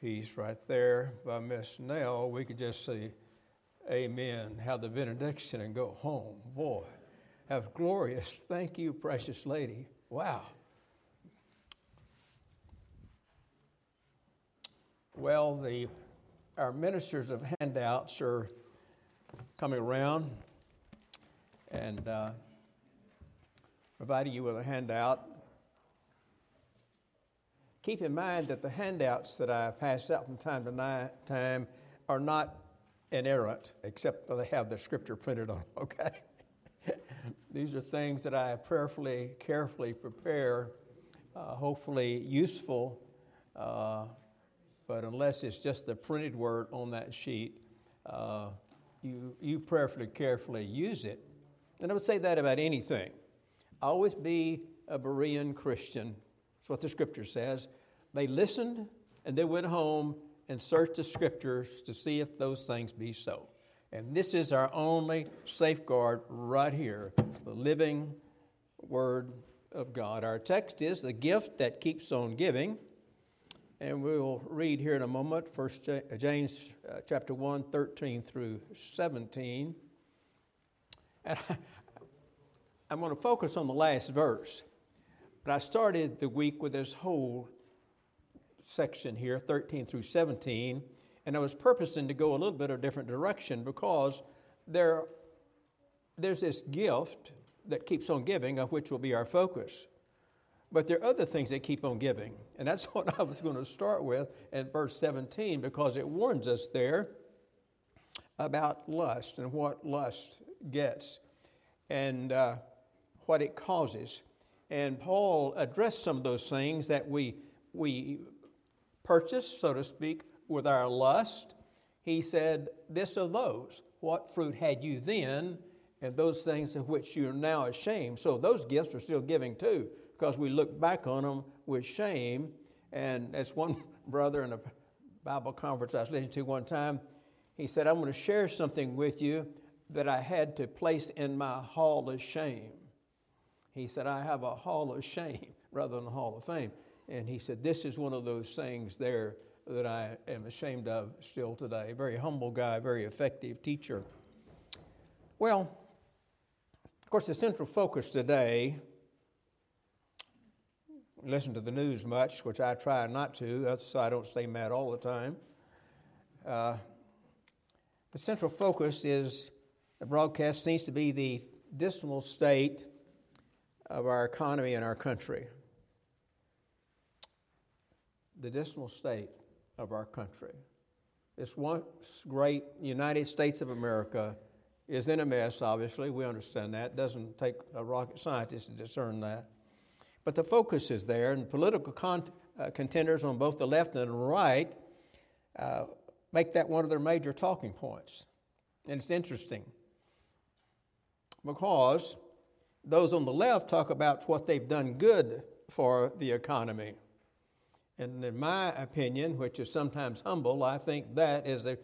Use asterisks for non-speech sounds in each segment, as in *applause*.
piece right there by Miss Nell, we could just say, Amen, have the benediction and go home. Boy, have glorious. Thank you, precious lady. Wow. Well, the, our ministers of handouts are coming around and uh, providing you with a handout. Keep in mind that the handouts that I pass out from time to time are not inerrant, except that they have the scripture printed on, them, *laughs* okay? These are things that I prayerfully, carefully prepare, uh, hopefully useful, uh, but unless it's just the printed word on that sheet, uh, you, you prayerfully, carefully use it. And I would say that about anything. Always be a Berean Christian. That's what the scripture says. They listened and they went home and searched the scriptures to see if those things be so. And this is our only safeguard right here the living Word of God. Our text is the gift that keeps on giving. And we will read here in a moment, First James uh, chapter 1, 13 through 17. And *laughs* I'm going to focus on the last verse. But I started the week with this whole section here, 13 through 17, and I was purposing to go a little bit of a different direction because there, there's this gift that keeps on giving, of which will be our focus. But there are other things that keep on giving. And that's *laughs* what I was going to start with in verse 17 because it warns us there about lust and what lust gets and uh, what it causes. And Paul addressed some of those things that we, we purchase, so to speak, with our lust. He said, This of those. What fruit had you then? And those things of which you are now ashamed. So those gifts are still giving too because we look back on them with shame. And as one *laughs* brother in a Bible conference I was listening to one time, he said, I'm going to share something with you that I had to place in my hall of shame. He said, I have a hall of shame *laughs* rather than a hall of fame. And he said, This is one of those things there that I am ashamed of still today. Very humble guy, very effective teacher. Well, of course, the central focus today listen to the news much, which I try not to, that's so I don't stay mad all the time. Uh, the central focus is the broadcast seems to be the dismal state of our economy and our country. The dismal state of our country. This once great United States of America is in a mess, obviously. We understand that. It doesn't take a rocket scientist to discern that. But the focus is there, and political con- uh, contenders on both the left and the right uh, make that one of their major talking points. And it's interesting because those on the left talk about what they've done good for the economy. And in my opinion, which is sometimes humble, I think that is the,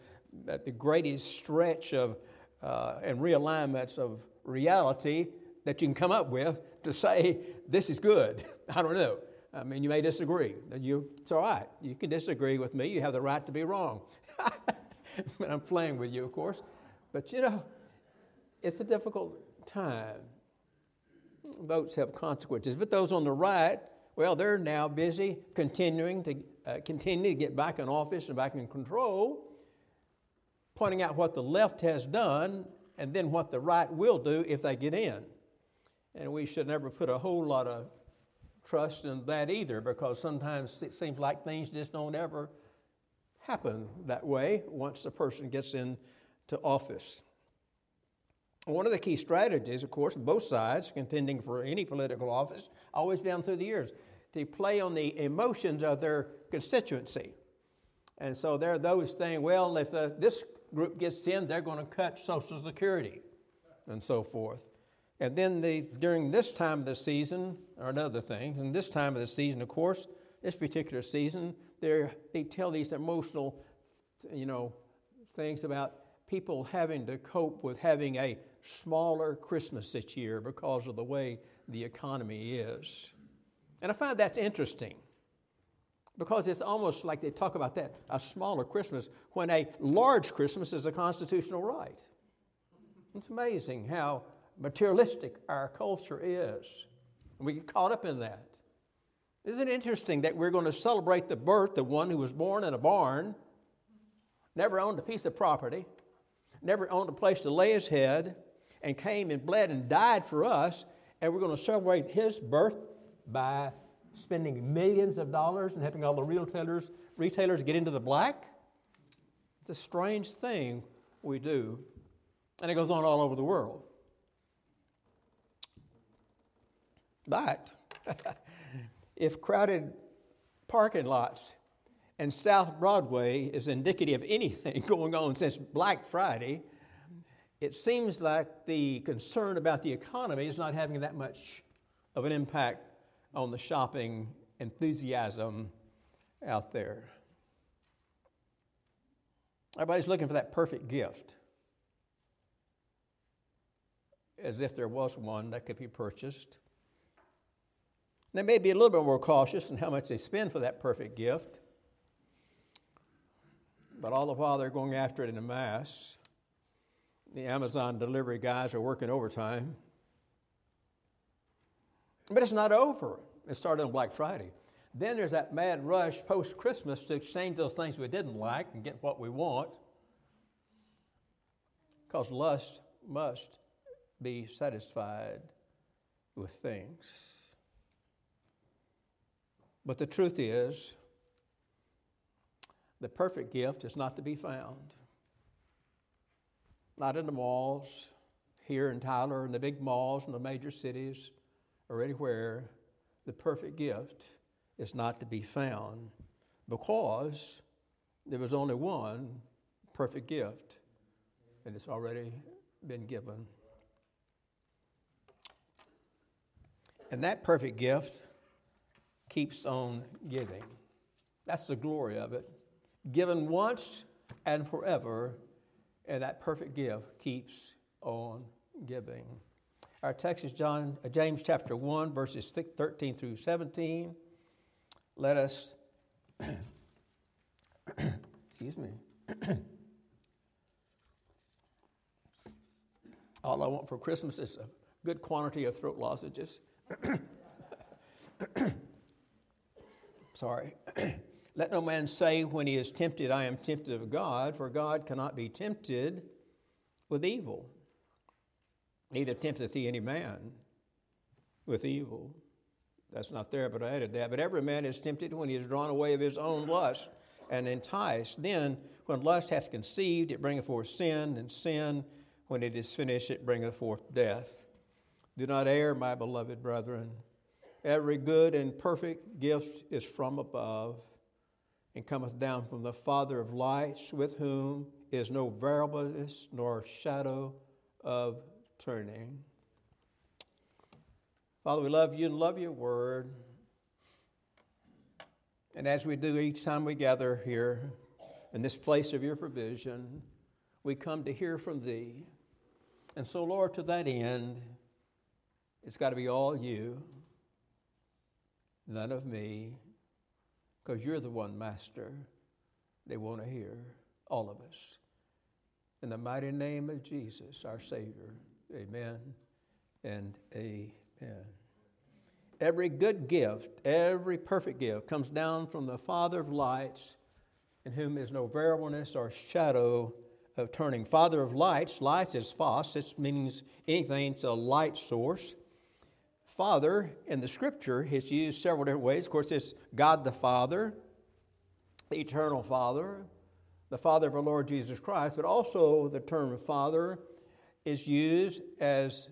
the greatest stretch of uh, and realignments of reality that you can come up with to say this is good. *laughs* I don't know. I mean, you may disagree. You, it's all right. You can disagree with me. You have the right to be wrong. *laughs* But I'm playing with you, of course. But you know, it's a difficult time. Votes have consequences. But those on the right, well, they're now busy continuing to uh, continue to get back in office and back in control, pointing out what the left has done and then what the right will do if they get in. And we should never put a whole lot of trust in that either because sometimes it seems like things just don't ever happen that way once the person gets into office. One of the key strategies, of course, both sides contending for any political office, always down through the years, to play on the emotions of their constituency. And so there are those saying, well, if this group gets in, they're going to cut Social Security and so forth. And then the, during this time of the season, or another thing, and this time of the season, of course, this particular season, they tell these emotional, you know, things about people having to cope with having a smaller Christmas this year because of the way the economy is. And I find that's interesting Because it's almost like they talk about that a smaller Christmas when a large Christmas is a constitutional right. It's amazing how materialistic our culture is. And we get caught up in that. Isn't it interesting that we're going to celebrate the birth of one who was born in a barn, never owned a piece of property, never owned a place to lay his head, and came and bled and died for us, and we're going to celebrate his birth by spending millions of dollars and helping all the retailers, retailers get into the black? It's a strange thing we do, and it goes on all over the world. But *laughs* if crowded parking lots and South Broadway is indicative of anything *laughs* going on since Black Friday, it seems like the concern about the economy is not having that much of an impact on the shopping enthusiasm out there. Everybody's looking for that perfect gift, as if there was one that could be purchased. They may be a little bit more cautious in how much they spend for that perfect gift, but all the while they're going after it in a mass. The Amazon delivery guys are working overtime. But it's not over. It started on Black Friday. Then there's that mad rush post Christmas to exchange those things we didn't like and get what we want. Because lust must be satisfied with things. But the truth is, the perfect gift is not to be found. Not in the malls, here in Tyler, in the big malls in the major cities or anywhere, the perfect gift is not to be found because there was only one perfect gift, and it's already been given. And that perfect gift keeps on giving. That's the glory of it. Given once and forever, and that perfect gift keeps on giving. Our text is John, uh, James chapter 1, verses 13 through 17. Let us, *clears throat* excuse me. *clears throat* All I want for Christmas is a good quantity of throat lozenges. *clears throat* Sorry. Let no man say when he is tempted, I am tempted of God, for God cannot be tempted with evil neither tempteth he any man with evil. That's not there, but I added that. But every man is tempted when he is drawn away of his own lust and enticed. Then, when lust hath conceived, it bringeth forth sin, and sin, when it is finished, it bringeth forth death. Do not err, my beloved brethren. Every good and perfect gift is from above, and cometh down from the Father of lights, with whom is no variableness nor shadow of turning. Father, we love you and love your word. And as we do each time we gather here in this place of your provision, we come to hear from thee. And so, Lord, to that end, it's got to be all you, none of me, because you're the one master they want to hear, all of us. In the mighty name of Jesus, our Savior. Amen and amen. Every good gift, every perfect gift comes down from the Father of lights, in whom is no variableness or shadow of turning. Father of lights, lights is phos, it means anything, it's a light source. Father in the scripture is used several different ways. Of course, it's God the Father, the eternal Father, the Father of our Lord Jesus Christ, but also the term Father is used as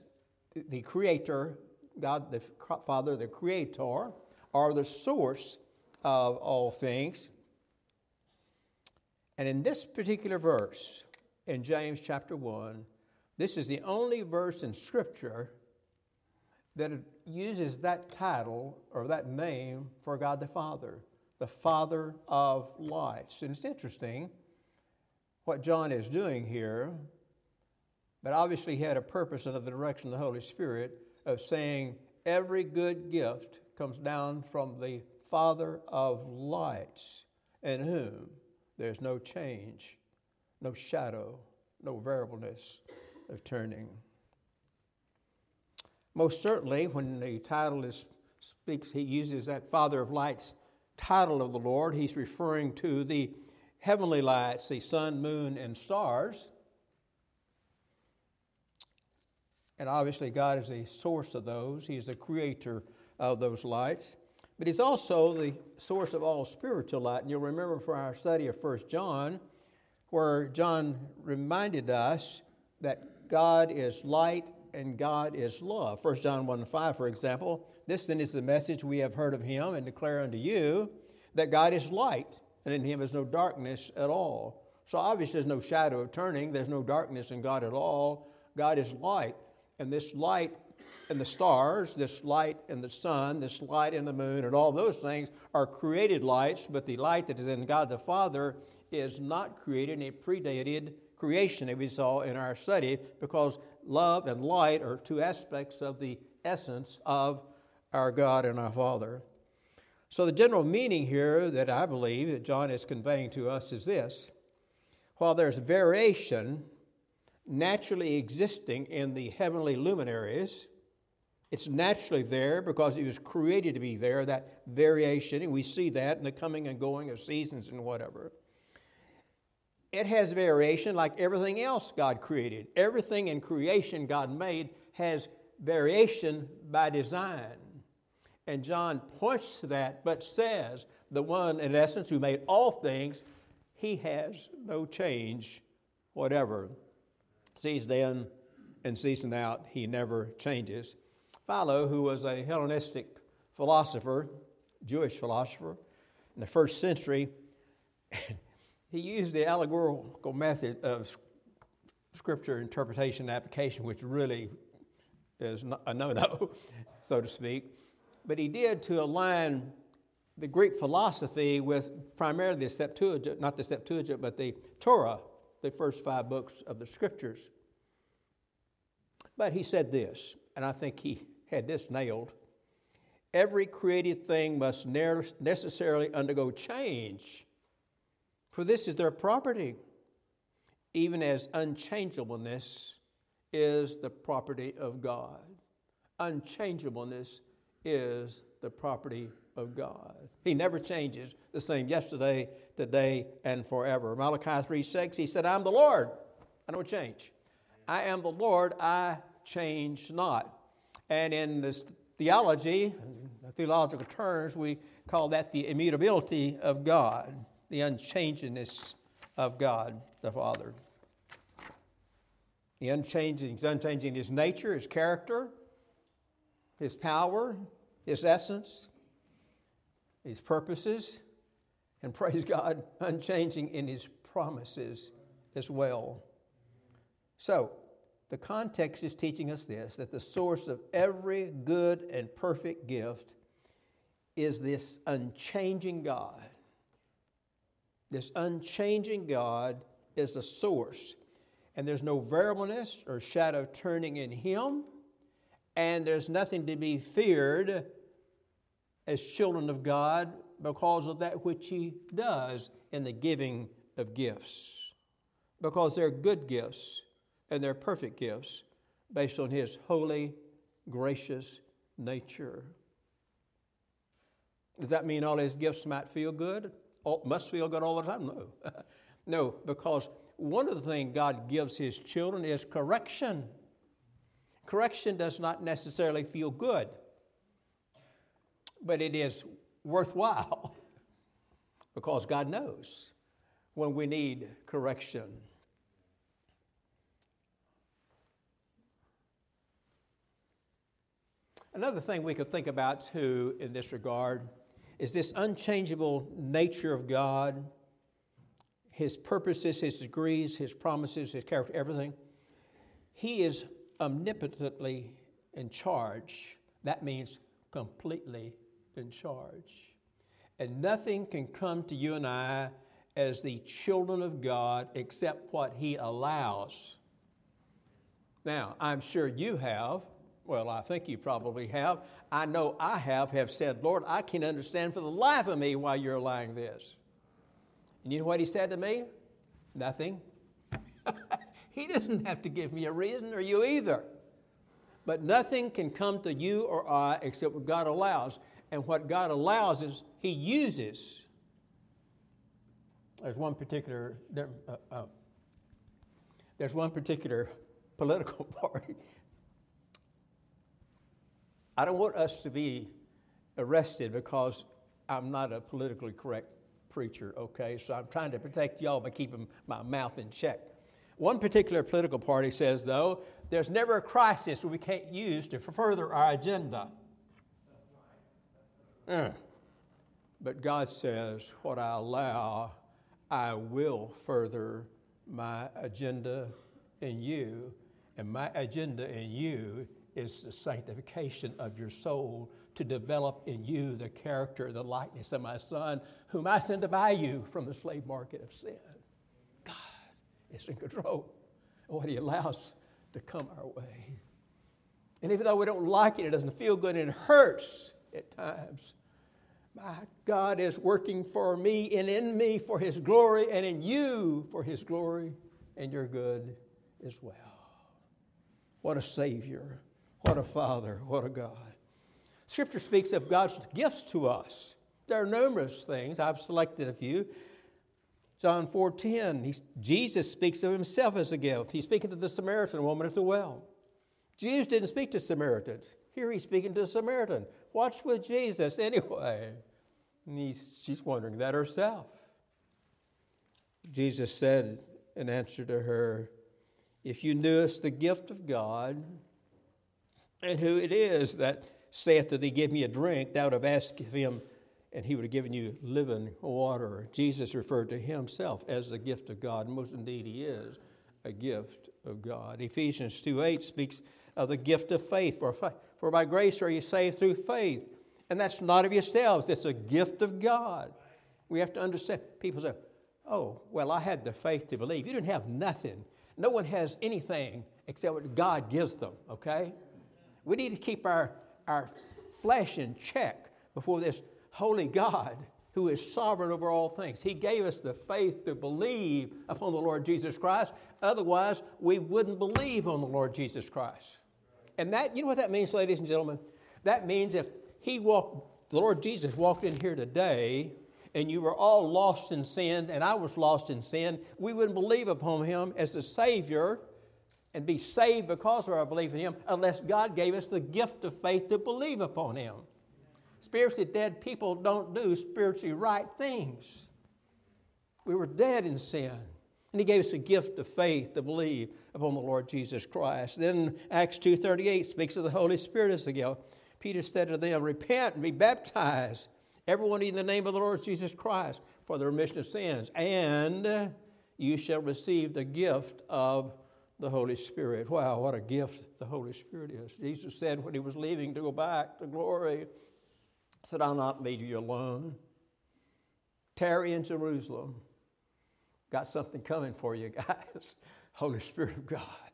the creator, God the Father, the creator, or the source of all things. And in this particular verse, in James chapter 1, this is the only verse in Scripture that uses that title or that name for God the Father, the Father of lights. And it's interesting what John is doing here but obviously, he had a purpose under the direction of the Holy Spirit of saying every good gift comes down from the Father of lights, in whom there's no change, no shadow, no variableness of turning. Most certainly, when the title is speaks, he uses that Father of Lights title of the Lord. He's referring to the heavenly lights, the sun, moon, and stars. And obviously, God is the source of those. He is the creator of those lights. But He's also the source of all spiritual light. And you'll remember from our study of 1 John, where John reminded us that God is light and God is love. 1 John 1 5, for example, this then is the message we have heard of him and declare unto you that God is light, and in him is no darkness at all. So obviously there's no shadow of turning, there's no darkness in God at all. God is light. And this light and the stars, this light and the sun, this light and the moon, and all those things are created lights, but the light that is in God the Father is not created, and it predated creation, as we saw in our study, because love and light are two aspects of the essence of our God and our Father. So, the general meaning here that I believe that John is conveying to us is this while there's variation naturally existing in the heavenly luminaries, it's naturally there because it was created to be there, that variation, and we see that in the coming and going of seasons and whatever. It has variation like everything else God created. Everything in creation God made has variation by design. And John points to that, but says the one, in essence, who made all things, he has no change whatever. Season in and season out, he never changes. Philo, who was a Hellenistic philosopher, Jewish philosopher, in the first century, *laughs* he used the allegorical method of scripture interpretation and application, which really is a no no, *laughs* so to speak but he did to align the Greek philosophy with primarily the Septuagint, not the Septuagint, but the Torah, the first five books of the scriptures. But he said this, and I think he had this nailed every created thing must necessarily undergo change, for this is their property, even as unchangeableness is the property of God. Unchangeableness is the property of God. He never changes, the same yesterday, today, and forever. Malachi 3 6, he said, I'm the Lord. I don't change. I am the Lord, I change not. And in this theology, theological terms, we call that the immutability of God, the unchangingness of God the Father. The unchanging, unchanging his nature, his character, his power, his essence, his purposes, and *laughs* praise God, unchanging in his promises as well. So, the context is teaching us this that the source of every good and perfect gift is this unchanging God. This unchanging God is the source, and there's no variableness or shadow turning in Him and there's nothing to be feared as children of God because of that which He does in the giving of gifts. Because they're good gifts and they're perfect gifts based on His holy, gracious nature. Does that mean all His gifts might feel good? Must feel good all the time? No. *laughs* no, because one of the things God gives His children is correction. Correction does not necessarily feel good, but it is worthwhile *laughs* because God knows when we need correction. Another thing we could think about too in this regard is this unchangeable nature of God, His purposes, His degrees, His promises, His character, everything. He is omnipotently in charge. That means completely in charge. And nothing can come to you and I as the children of God except what He allows. Now, I'm sure you have Well, I think you probably have. I know I have, have said, Lord, I can't understand for the life of me why you're allowing this. And you know what he said to me? Nothing. *laughs* he doesn't have to give me a reason, or you either. But nothing can come to you or I except what God allows. And what God allows is He uses. There's one particular, uh, uh, there's one particular political *laughs* party. I don't want us to be arrested because I'm not a politically correct preacher, okay? So I'm trying to protect y'all by keeping my mouth in check. One particular political party says, though, there's never a crisis we can't use to further our agenda. Uh. But God says, what I allow, I will further my agenda in you. And my agenda in you is the sanctification of your soul to develop in you the character, the likeness of my Son, whom I sent to buy you from the slave market of sin. God is in control oh, of what He allows to come our way. And even though we don't like it, it doesn't feel good, and it hurts at times. My God is working for me and in me for His glory, and in you for His glory and your good as well. What a Savior. What a Father. What a God. Scripture speaks of God's gifts to us. There are numerous things. I've selected a few. John 4:10, Jesus speaks of himself as a gift. He's speaking to the Samaritan woman at the well. Jesus didn't speak to Samaritans. Here he's speaking to a Samaritan. What's with Jesus anyway? And she's wondering that herself. Jesus said in answer to her, If you knew us the gift of God, and who it is that saith that thee, Give me a drink, thou would have asked him, and he would have given you living water. Jesus referred to himself as the gift of God, most indeed he is a gift of God. Ephesians 2 8 speaks of the gift of faith, for, for by grace are you saved through faith. And that's not of yourselves, it's a gift of God. We have to understand. People say, oh, well, I had the faith to believe. You didn't have nothing. No one has anything except what God gives them, okay? We need to keep our, our flesh in check before this holy God who is sovereign over all things. He gave us the faith to believe upon the Lord Jesus Christ. Otherwise, we wouldn't believe on the Lord Jesus Christ. And that, you know what that means, ladies and gentlemen? That means if He walked, the Lord Jesus walked in here today, and you were all lost in sin, and I was lost in sin, we wouldn't believe upon Him as the Savior and be saved because of our belief in Him unless God gave us the gift of faith to believe upon Him. Spiritually dead people don't do spiritually right things. We were dead in sin. And he gave us a gift of faith to believe upon the Lord Jesus Christ. Then Acts 2.38 speaks of the Holy Spirit as a gift. Peter said to them, Repent and be baptized, everyone in the name of the Lord Jesus Christ, for the remission of sins, and you shall receive the gift of the Holy Spirit. Wow, what a gift the Holy Spirit is. Jesus said when he was leaving to go back to glory, said, I'll not leave you alone. Tarry in Jerusalem. Got something coming for you guys. *laughs* Holy Spirit of God.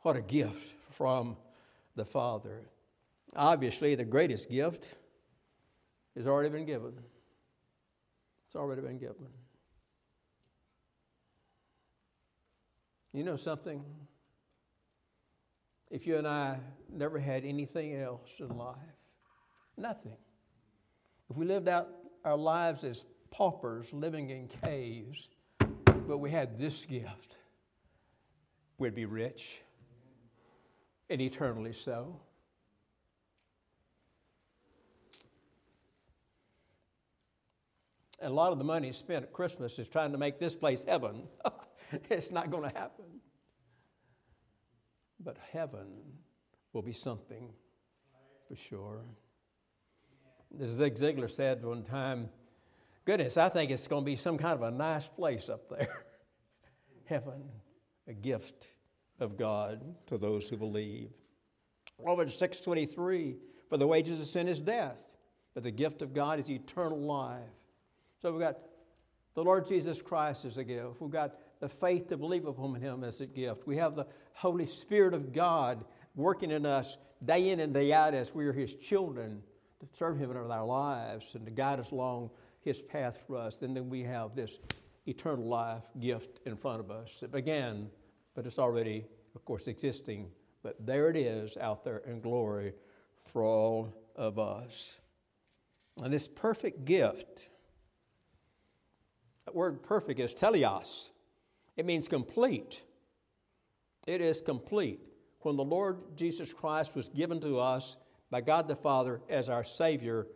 What a gift from the Father. Obviously, the greatest gift has already been given. It's already been given. You know something? If you and I never had anything else in life, nothing. If we lived out our lives as paupers living in caves, but we had this gift, we'd be rich and eternally so. And a lot of the money spent at Christmas is trying to make this place heaven. *laughs* *laughs* it's not going to happen. But heaven will be something for sure. As Zig Ziglar said one time, goodness, I think it's going to be some kind of a nice place up there. *laughs* heaven, a gift of God to those who believe. Romans 6.23, for the wages of sin is death, but the gift of God is eternal life. So we've got the Lord Jesus Christ as a gift. We've got the faith to believe upon Him as a gift. We have the Holy Spirit of God working in us day in and day out as we are His children to serve Him in our lives and to guide us along His path for us. And then we have this eternal life gift in front of us. It began, but it's already, of course, existing. But there it is out there in glory for all of us. And this perfect gift, that word perfect is teleos. It means complete. It is complete. When the Lord Jesus Christ was given to us by God the Father as our Savior,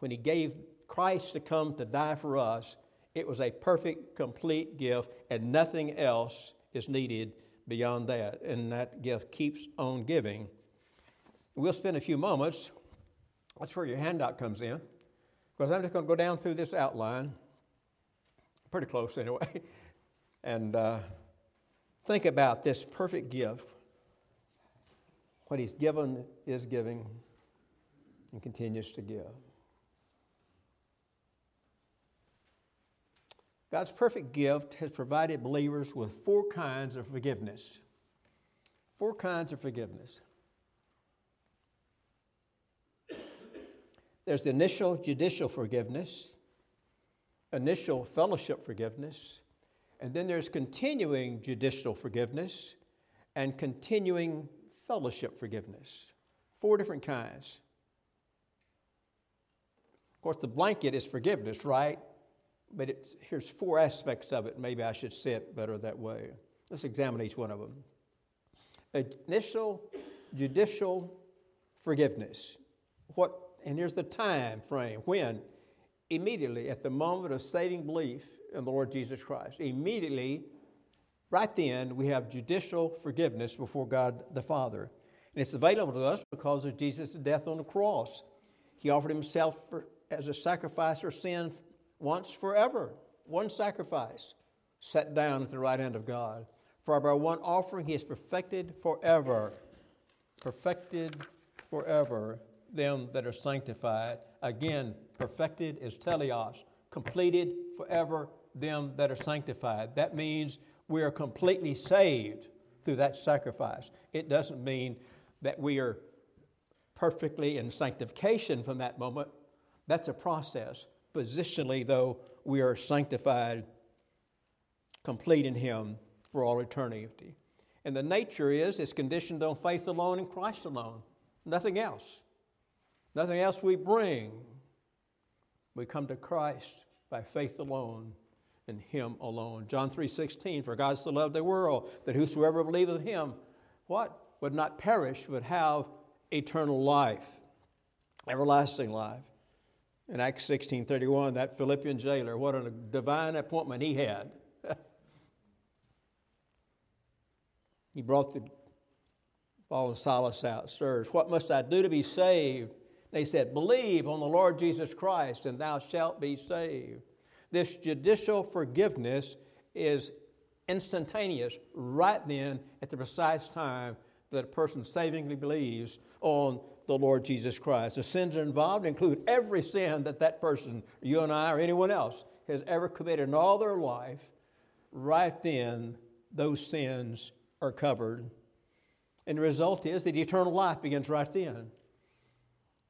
when He gave Christ to come to die for us, it was a perfect, complete gift, and nothing else is needed beyond that. And that gift keeps on giving. We'll spend a few moments. That's where your handout comes in. Because I'm just going to go down through this outline, pretty close anyway, *laughs* and uh, think about this perfect gift. What He's given is giving and continues to give. God's perfect gift has provided believers with four kinds of forgiveness. Four kinds of forgiveness. There's the initial judicial forgiveness, initial fellowship forgiveness, and then there's continuing judicial forgiveness and continuing fellowship forgiveness. Four different kinds. Of course, the blanket is forgiveness, right? but here's four aspects of it. Maybe I should say it better that way. Let's examine each one of them. Initial judicial forgiveness. What, and here's the time frame when? Immediately at the moment of saving belief the Lord Jesus Christ. Immediately, right then, we have judicial forgiveness before God the Father. And it's available to us because of Jesus' death on the cross. He offered himself for, as a sacrifice for sin once forever, one sacrifice, set down at the right hand of God. For by one offering he has perfected forever, perfected forever them that are sanctified. Again, perfected is teleos, completed forever them that are sanctified. That means we are completely saved through that sacrifice. It doesn't mean that we are perfectly in sanctification from that moment. That's a process. Positionally, though, we are sanctified, complete in Him for all eternity. And the nature is it's conditioned on faith alone in Christ alone, nothing else. Nothing else we bring. We come to Christ by faith alone in Him alone. John 3:16, for God so loved the world that whosoever believeth in Him, what? Would not perish, but have eternal life, everlasting life. In Acts 16:31, that Philippian jailer, what a divine appointment he had. *laughs* he brought the Paul and Silas out, sirs, what must I do to be saved? They said, Believe on the Lord Jesus Christ, and thou shalt be saved. This judicial forgiveness is instantaneous right then at the precise time that a person savingly believes on the Lord Jesus Christ. The sins involved include every sin that that person, you and I, or anyone else, has ever committed in all their life. Right then, those sins are covered. And the result is that eternal life begins right then.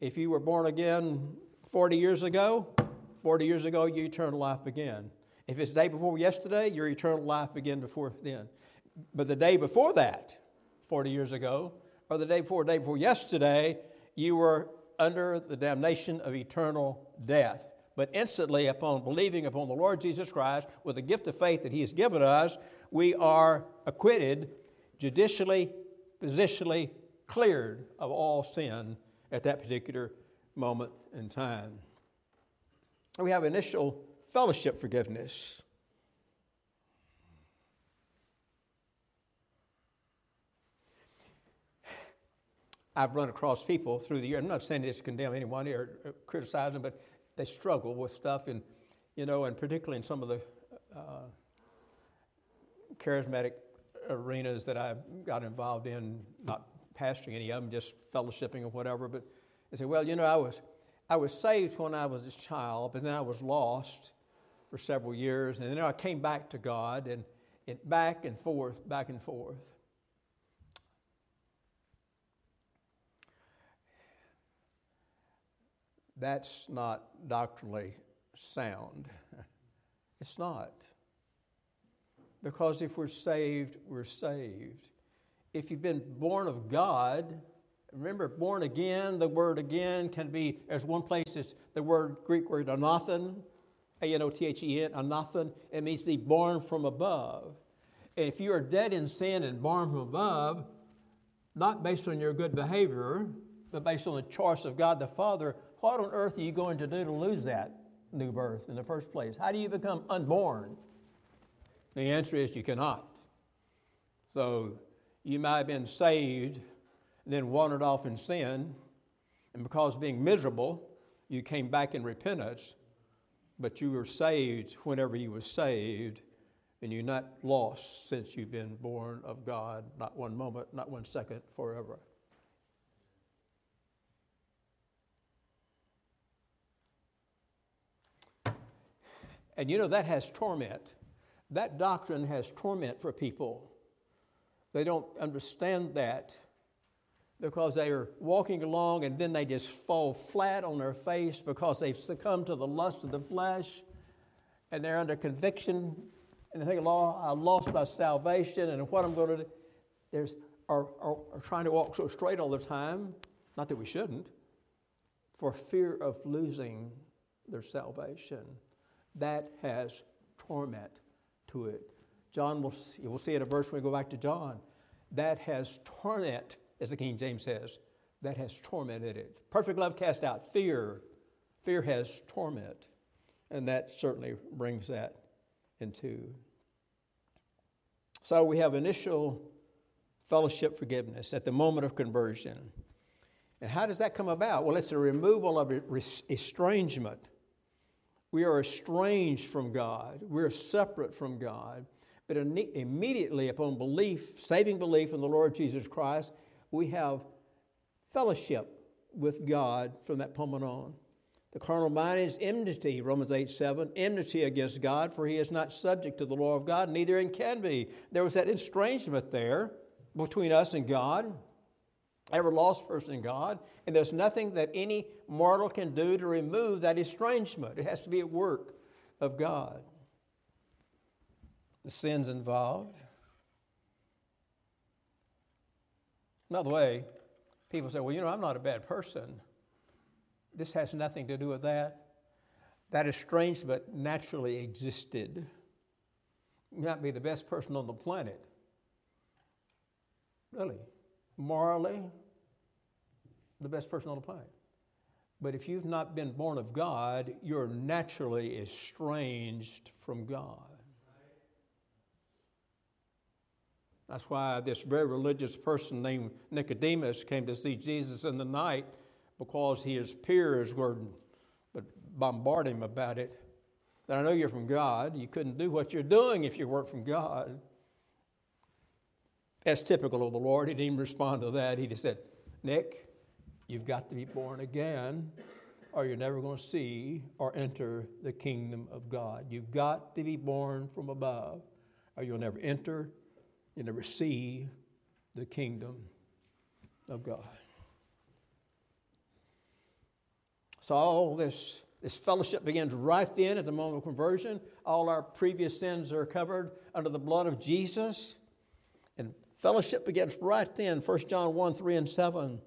If you were born again 40 years ago, 40 years ago, your eternal life began. If it's day before yesterday, your eternal life began before then. But the day before that, 40 years ago, or the day before, day before yesterday, you were under the damnation of eternal death. But instantly, upon believing upon the Lord Jesus Christ with the gift of faith that He has given us, we are acquitted, judicially, positionally cleared of all sin at that particular moment in time. We have initial fellowship forgiveness. I've run across people through the year. I'm not saying this to condemn anyone or criticize them, but they struggle with stuff, and you know, and particularly in some of the uh, charismatic arenas that I got involved in, not pastoring any of them, just fellowshipping or whatever. But they say, well, you know, I was I was saved when I was a child, but then I was lost for several years. And then I came back to God and it back and forth, back and forth. That's not doctrinally sound. *laughs* It's not. Because if we're saved, we're saved. If you've been born of God, remember, born again, the word again can be, there's one place, it's the word, Greek word anothen, A N O T H E N, anothen. It means to be born from above. And if you are dead in sin and born from above, not based on your good behavior, but based on the choice of God the Father, what on earth are you going to do to lose that new birth in the first place? How do you become unborn? The answer is you cannot. So you might have been saved, then wandered off in sin, and because being miserable, you came back in repentance, but you were saved whenever you were saved, and you're not lost since you've been born of God, not one moment, not one second, forever. And you know, that has torment. That doctrine has torment for people. They don't understand that because they are walking along and then they just fall flat on their face because they've succumbed to the lust of the flesh and they're under conviction and they think, Lord, I lost my salvation and what I'm going to do. There's, are, are, are trying to walk so straight all the time, not that we shouldn't, for fear of losing their salvation that has torment to it. John will, we'll see in a verse when we go back to John. That has torment, as the King James says, that has tormented it. Perfect love cast out fear. Fear has torment. And that certainly brings that into. So we have initial fellowship forgiveness at the moment of conversion. And how does that come about? Well, it's a removal of estrangement we are estranged from God. We're separate from God. But immediately upon belief, saving belief in the Lord Jesus Christ, we have fellowship with God from that moment on. The carnal mind is enmity, Romans 8 7, enmity against God, for he is not subject to the law of God, neither in can be. There was that estrangement there between us and God every lost person in God, and there's nothing that any mortal can do to remove that estrangement. It has to be a work of God. The sins involved. Another way, people say, well, you know, I'm not a bad person. This has nothing to do with that. That estrangement naturally existed. You might be the best person on the planet. Really morally the best person on the planet. But if you've not been born of God, you're naturally estranged from God. That's why this very religious person named Nicodemus came to see Jesus in the night because his peers were bombarding him about it. That I know you're from God. You couldn't do what you're doing if you weren't from God. As typical of the Lord, he didn't even respond to that. He just said, Nick, you've got to be born again, or you're never going to see or enter the kingdom of God. You've got to be born from above, or you'll never enter, you'll receive the kingdom of God. So all this, this fellowship begins right then at the moment of conversion. All our previous sins are covered under the blood of Jesus. And fellowship begins right then, 1 John 1 3 and 7.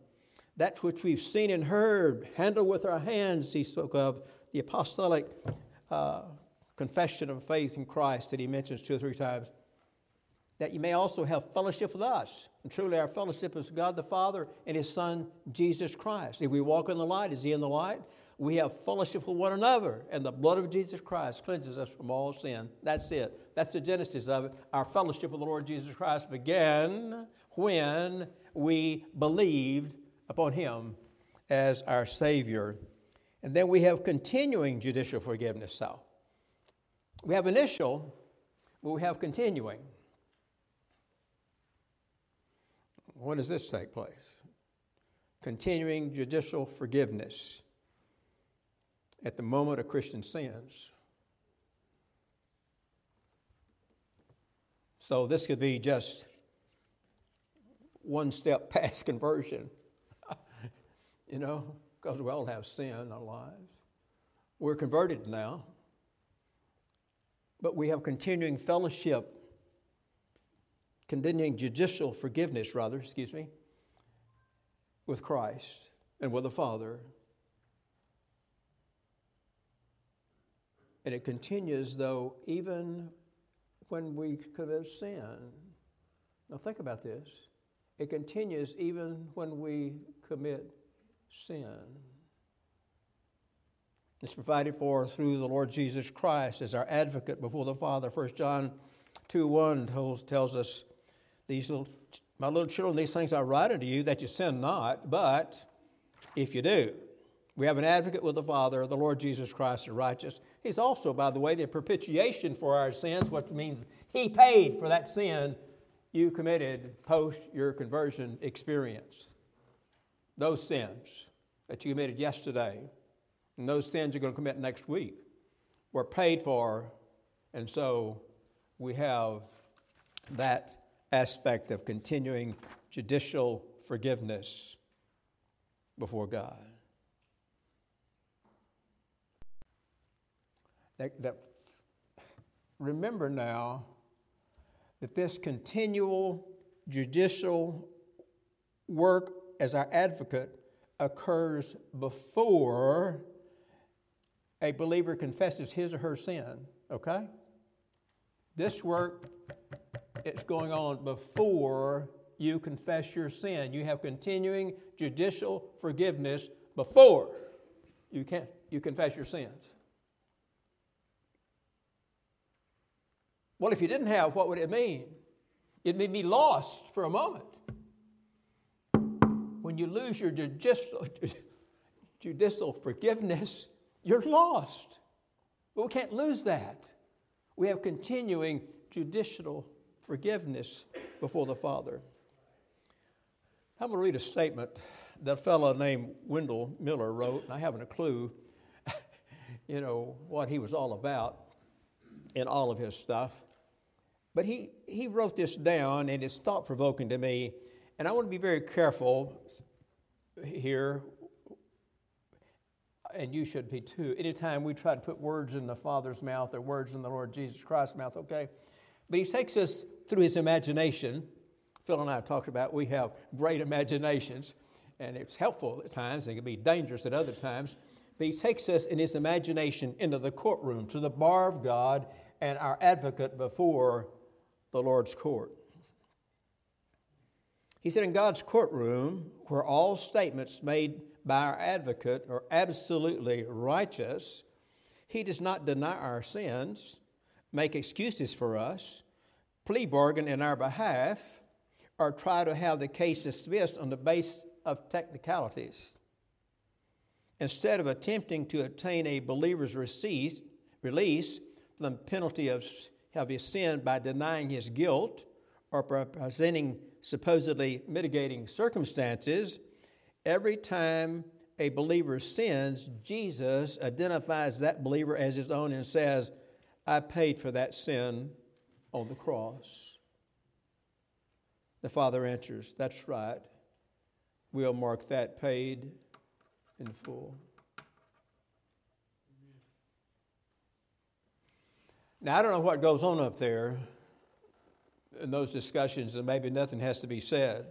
That which we've seen and heard, handled with our hands, he spoke of the apostolic uh, confession of faith in Christ that he mentions two or three times. That you may also have fellowship with us. And truly, our fellowship is God the Father and his Son, Jesus Christ. If we walk in the light, is he in the light? we have fellowship with one another, and the blood of Jesus Christ cleanses us from all sin. That's it. That's the genesis of it. Our fellowship with the Lord Jesus Christ began when we believed upon Him as our Savior. And then we have continuing judicial forgiveness. So we have initial, but we have continuing. When does this take place? Continuing judicial forgiveness at the moment a Christian sins. So this could be just one step *laughs* past conversion. *laughs* you know, because we all have sin in our lives. We're converted now, but we have continuing fellowship, continuing judicial forgiveness, rather, excuse me, with Christ and with the Father. And it continues, though, even when we commit sin. Now, think about this. It continues even when we commit sin. It's provided for through the Lord Jesus Christ as our advocate before the Father. 1 John 2 1 tells, tells us, these little, My little children, these things I write unto you that you sin not, but if you do, we have an advocate with the Father, the Lord Jesus Christ, the righteous. He's also, by the way, the propitiation for our sins, which means He paid for that sin you committed post your conversion experience. Those sins that you committed yesterday and those sins you're going to commit next week were paid for, and so we have that aspect of continuing judicial forgiveness before God. That, that, remember now that this continual judicial work as our advocate occurs before a believer confesses his or her sin, okay? This work is going on before you confess your sin. You have continuing judicial forgiveness before you, can, you confess your sins. Well, if you didn't have, what would it mean? It'd mean be lost for a moment. When you lose your judicial, *laughs* judicial forgiveness, you're lost. But we can't lose that. We have continuing judicial forgiveness before the Father. I'm going to read a statement that a fellow named Wendell Miller wrote, and I haven't a clue, *laughs* you know, what he was all about in all of his stuff. But he, he wrote this down, and it's thought provoking to me. And I want to be very careful here, and you should be too. Anytime we try to put words in the Father's mouth or words in the Lord Jesus Christ's mouth, okay? But he takes us through his imagination. Phil and I have talked about we have great imaginations, and it's helpful at times, and it can be dangerous at other times. But he takes us in his imagination into the courtroom, to the bar of God, and our advocate before the Lord's court. He said, In God's courtroom, where all statements made by our advocate are absolutely righteous, he does not deny our sins, make excuses for us, plea bargain in our behalf, or try to have the case dismissed on the basis of technicalities. Instead of attempting to obtain a believer's release from the penalty of have his sin by denying his guilt or presenting supposedly mitigating circumstances, every time a believer sins, Jesus identifies that believer as his own and says, I paid for that sin on the cross. The Father answers, That's right. We'll mark that paid in full. Now, I don't know what goes on up there in those discussions, and maybe nothing has to be said.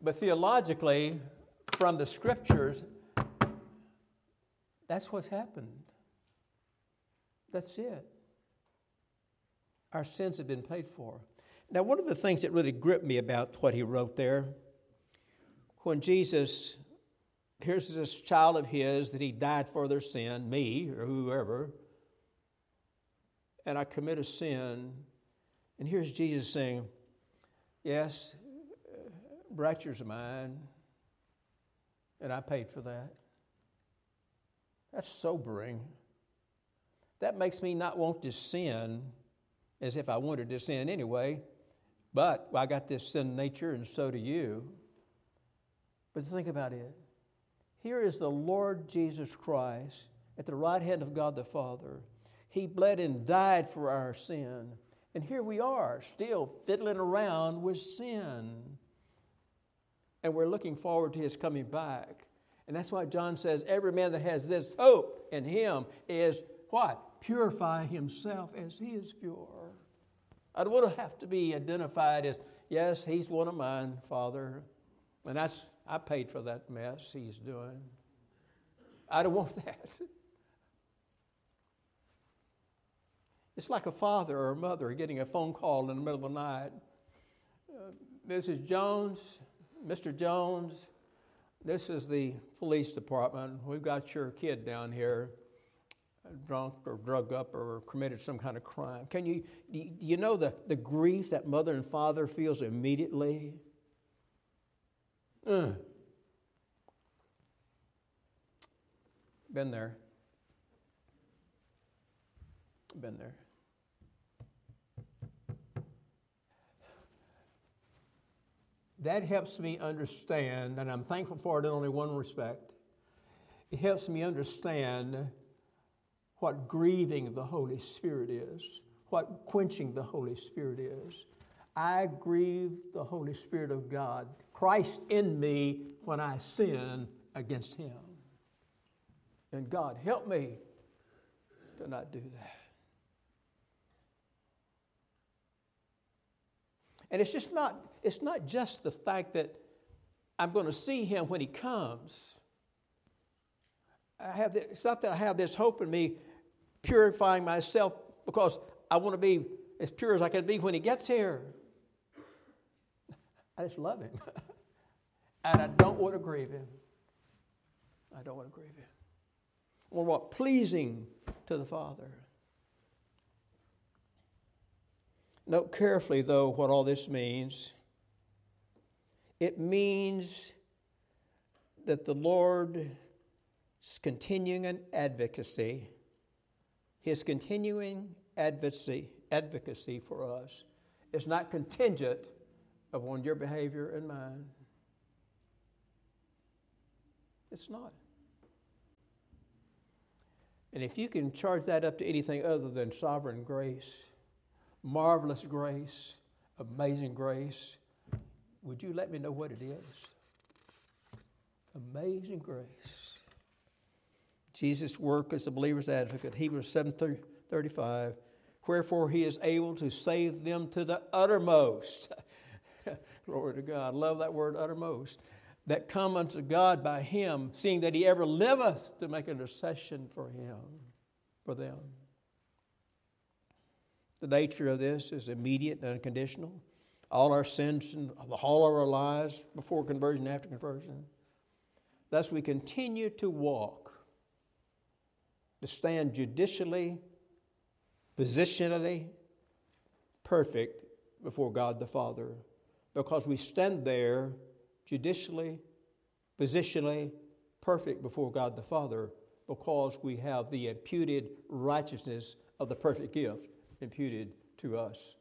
But theologically, from the scriptures, that's what's happened. That's it. Our sins have been paid for. Now, one of the things that really gripped me about what he wrote there, when Jesus here's this child of his that he died for their sin, me or whoever, and I commit a sin. And here's Jesus saying, Yes, uh, Bratcher's mine, and I paid for that. That's sobering. That makes me not want to sin as if I wanted to sin anyway, but I got this sin nature, and so do you. But think about it. Here is the Lord Jesus Christ at the right hand of God the Father. He bled and died for our sin. And here we are, still fiddling around with sin. And we're looking forward to his coming back. And that's why John says every man that has this hope in him is what? Purify himself as he is pure. I don't want to have to be identified as, yes, he's one of mine, Father. And that's, I paid for that mess he's doing. I don't want that. It's like a father or a mother getting a phone call in the middle of the night. Uh, Mrs. Jones, Mr. Jones, this is the police department. We've got your kid down here, drunk or drugged up or committed some kind of crime. Can you, do you know the, the grief that mother and father feels immediately? Uh. Been there. Been there. That helps me understand, and I'm thankful for it in only one respect. It helps me understand what grieving the Holy Spirit is, what quenching the Holy Spirit is. I grieve the Holy Spirit of God, Christ in me when I sin against Him. And God, help me to not do that. And it's just not, it's not just the fact that I'm going to see him when he comes. I have this, it's not that I have this hope in me purifying myself because I want to be as pure as I can be when he gets here. I just love him. *laughs* and I don't want to grieve him. I don't want to grieve him. I want to walk pleasing to the Father. Note carefully, though, what all this means. It means that the Lord's continuing an advocacy, his continuing advocacy, advocacy for us, is not contingent upon your behavior and mine. It's not. And if you can charge that up to anything other than sovereign grace, marvelous grace, amazing grace. Would you let me know what it is? Amazing grace. Jesus' work as a believer's advocate, Hebrews 7 35. Wherefore he is able to save them to the uttermost. *laughs* Glory to God. Love that word uttermost. That come unto God by him, seeing that he ever liveth to make intercession for him, for them. The nature of this is immediate and unconditional. All our sins and all of our lives before conversion, after conversion. Thus, we continue to walk, to stand judicially, positionally perfect before God the Father, because we stand there judicially, positionally perfect before God the Father, because we have the imputed righteousness of the perfect gift imputed to us,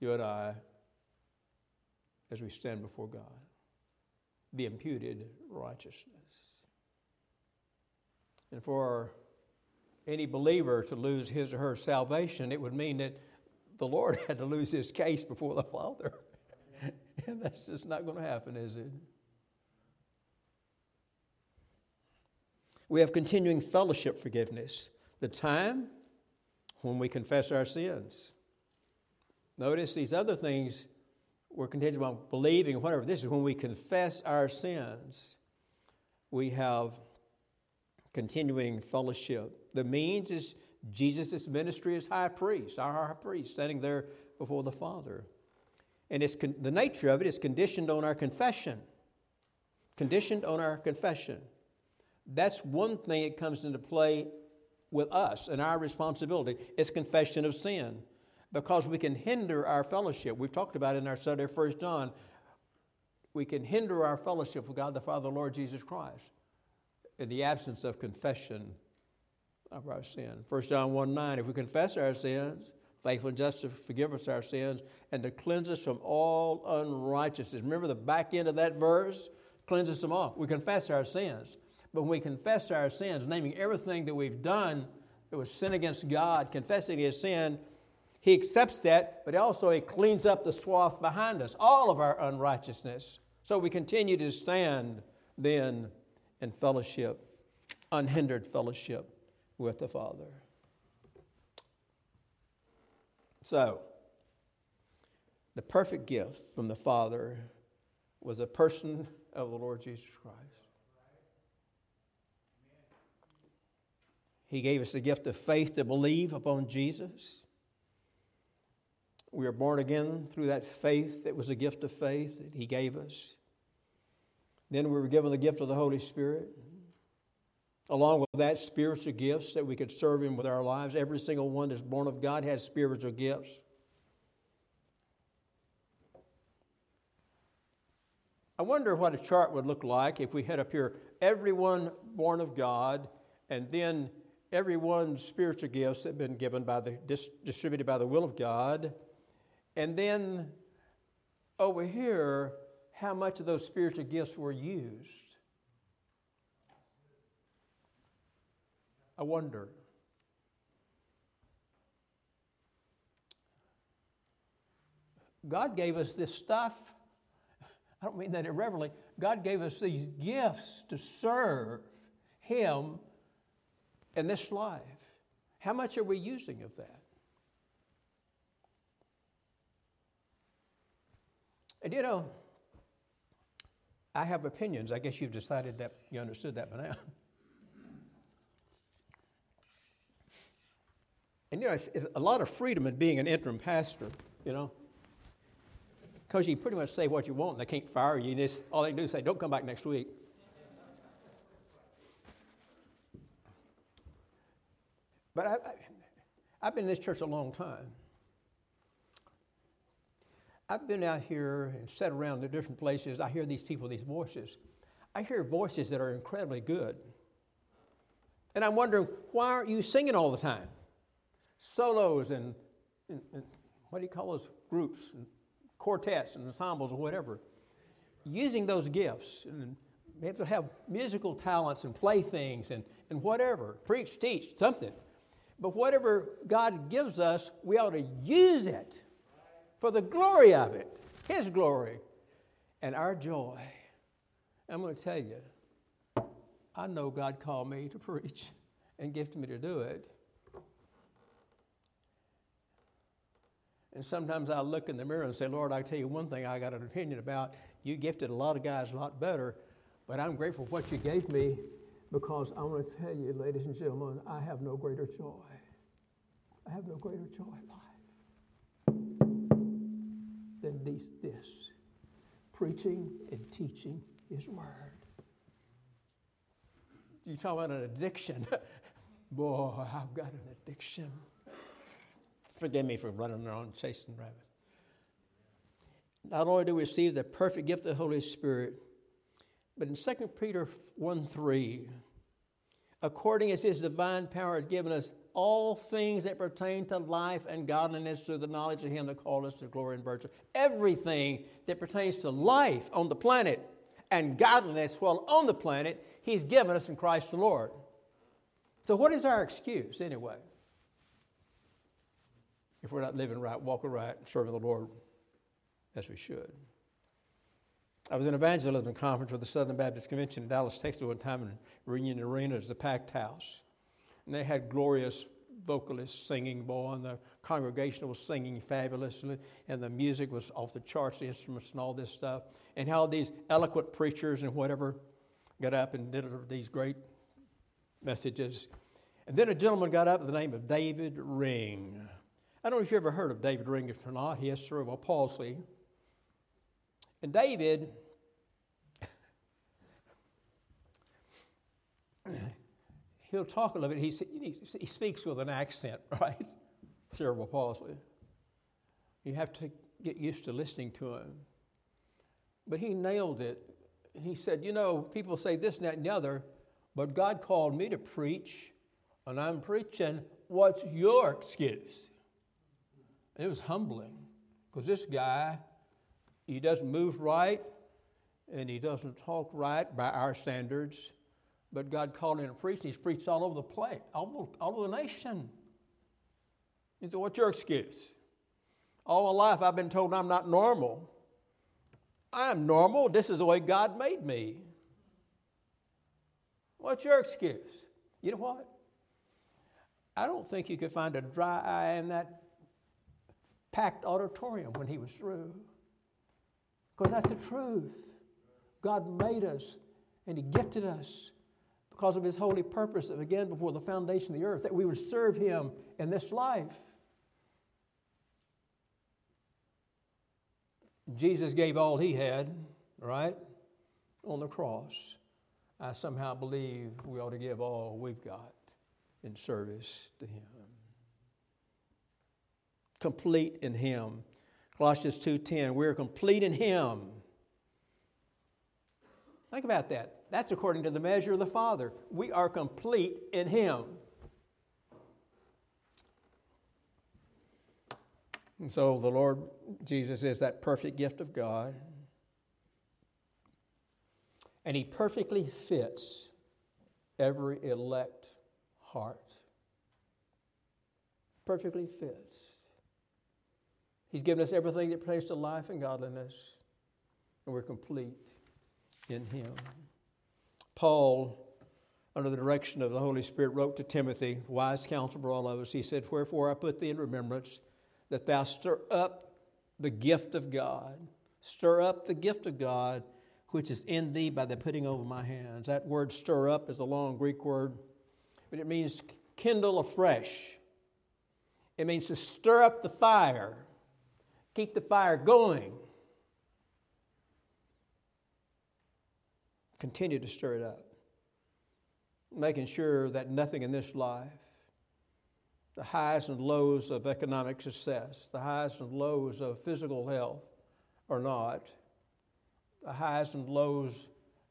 you and I, as we stand before God. The imputed righteousness. And for any believer to lose his or her salvation, it would mean that the Lord *laughs* had to lose his case before the Father. *laughs* and that's just not going to happen, is it? We have continuing fellowship forgiveness. The time when we confess our sins. Notice these other things we're contingent on believing, whatever. This is when we confess our sins, we have continuing fellowship. The means is Jesus' ministry as high priest, our high priest, standing there before the Father. And it's con- the nature of it is conditioned on our confession. Conditioned on our confession. That's one thing that comes into play with us and our responsibility is confession of sin because we can hinder our fellowship. We've talked about in our study of 1 John. We can hinder our fellowship with God the Father, the Lord Jesus Christ, in the absence of confession of our sin. 1 John 1 9, if we confess our sins, faithful and just to forgive us our sins and to cleanse us from all unrighteousness. Remember the back end of that verse? Cleanse us from all. We confess our sins. But when we confess our sins, naming everything that we've done that was sin against God, confessing his sin, he accepts that, but also he cleans up the swath behind us, all of our unrighteousness. So we continue to stand then in fellowship, unhindered fellowship with the Father. So, the perfect gift from the Father was a person of the Lord Jesus Christ. He gave us the gift of faith to believe upon Jesus. We are born again through that faith that was a gift of faith that He gave us. Then we were given the gift of the Holy Spirit. Along with that, spiritual gifts that we could serve Him with our lives. Every single one that's born of God has spiritual gifts. I wonder what a chart would look like if we had up here everyone born of God and then everyone's spiritual gifts that have been given by the distributed by the will of God and then over here, how much of those spiritual gifts were used. I wonder. God gave us this stuff. I don't mean that irreverently. God gave us these gifts to serve Him in this life. How much are we using of that? And you know, I have opinions. I guess you've decided that you understood that by now. *laughs* And you know, it's, a lot of freedom in being an interim pastor, you know. Because you pretty much say what you want and they can't fire you. Just, all they do is say, don't come back next week. But I, I, I've been in this church a long time. I've been out here and sat around the different places. I hear these people, these voices. I hear voices that are incredibly good. And I'm wondering, why aren't you singing all the time? Solos and, and, and what do you call those groups? And quartets and ensembles or whatever. Using those gifts and maybe to have musical talents and play things and, and whatever. Preach, teach, something. But whatever God gives us, we ought to use it for the glory of it, His glory, and our joy. I'm going to tell you, I know God called me to preach and gifted me to do it. And sometimes I look in the mirror and say, Lord, I tell you one thing I got an opinion about. You gifted a lot of guys a lot better, but I'm grateful for what you gave me because I want to tell you, ladies and gentlemen, I have no greater joy. I have no greater joy than this preaching and teaching His Word. You talk about an addiction. *laughs* Boy, I've got an addiction. Forgive me for running around chasing rabbits. Not only do we receive the perfect gift of the Holy Spirit, but in 2 Peter 1 3, according as his divine power has given us all things that pertain to life and godliness through the knowledge of Him that called us to glory and virtue. Everything that pertains to life on the planet and godliness while on the planet, He's given us in Christ the Lord. So, what is our excuse anyway? If we're not living right, walking right, serving the Lord as we should. I was in an evangelism conference with the Southern Baptist Convention in Dallas, Texas, one time in Reunion Arena. It was a packed house. And they had glorious vocalists singing, boy, and the congregation was singing fabulously, and the music was off the charts, the instruments and all this stuff. And how these eloquent preachers and whatever got up and did these great messages. And then a gentleman got up with the name of David Ring. I don't know if you ever heard of David Ring or not. He has cerebral palsy. And David he'll talk a little bit. He, he speaks with an accent, *laughs* right? Cerebral palsy. You have to get used to listening to him. But he nailed it. And he said, You know, people say this and that and the other, but God called me to preach, and I'm preaching. What's your excuse? It was humbling because this guy, he doesn't move right and he doesn't talk right by our standards. But God called him to preach. He's preached all over the place, all over, all over the nation. He said, What's your excuse? All my life I've been told I'm not normal. I'm normal. This is the way God made me. What's your excuse? You know what? I don't think you could find a dry eye in that packed auditorium when he was through. Because that's the truth. God made us and he gifted us because of his holy purpose began before the foundation of the earth, that we would serve him in this life. Jesus gave all he had, right, on the cross. I somehow believe we ought to give all we've got in service to him. Complete in him. Colossians 2:10, we're complete in him. Think about that. That's according to the measure of the Father. We are complete in him. And so the Lord Jesus is that perfect gift of God. And he perfectly fits every elect heart. Perfectly fits. He's given us everything that pertains to life and godliness, and we're complete in him. Paul, under the direction of the Holy Spirit, wrote to Timothy, wise counsel for all of us. He said, Wherefore I put thee in remembrance that thou stir up the gift of God. Stir up the gift of God which is in thee by the putting over my hands. That word stir up is a long Greek word, but it means kindle afresh. It means to stir up the fire, keep the fire going. Continue to stir it up, making sure that nothing in this life the highs and lows of economic success, the highs and lows of physical health or not, the highs and lows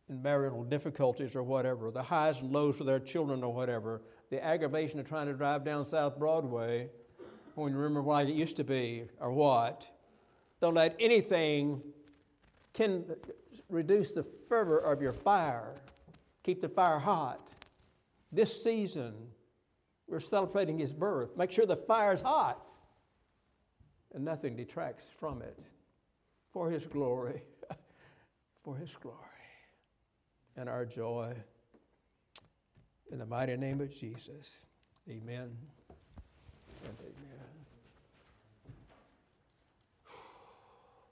in marital difficulties or whatever, the highs and lows with their children or whatever, the aggravation of trying to drive down South Broadway when you remember what it used to be or what. Don't let anything can reduce the fervor of your fire. Keep the fire hot. This season, we're celebrating his birth. Make sure the fire's hot and nothing detracts from it for his glory, *laughs* for his glory and our joy. In the mighty name of Jesus, amen and amen.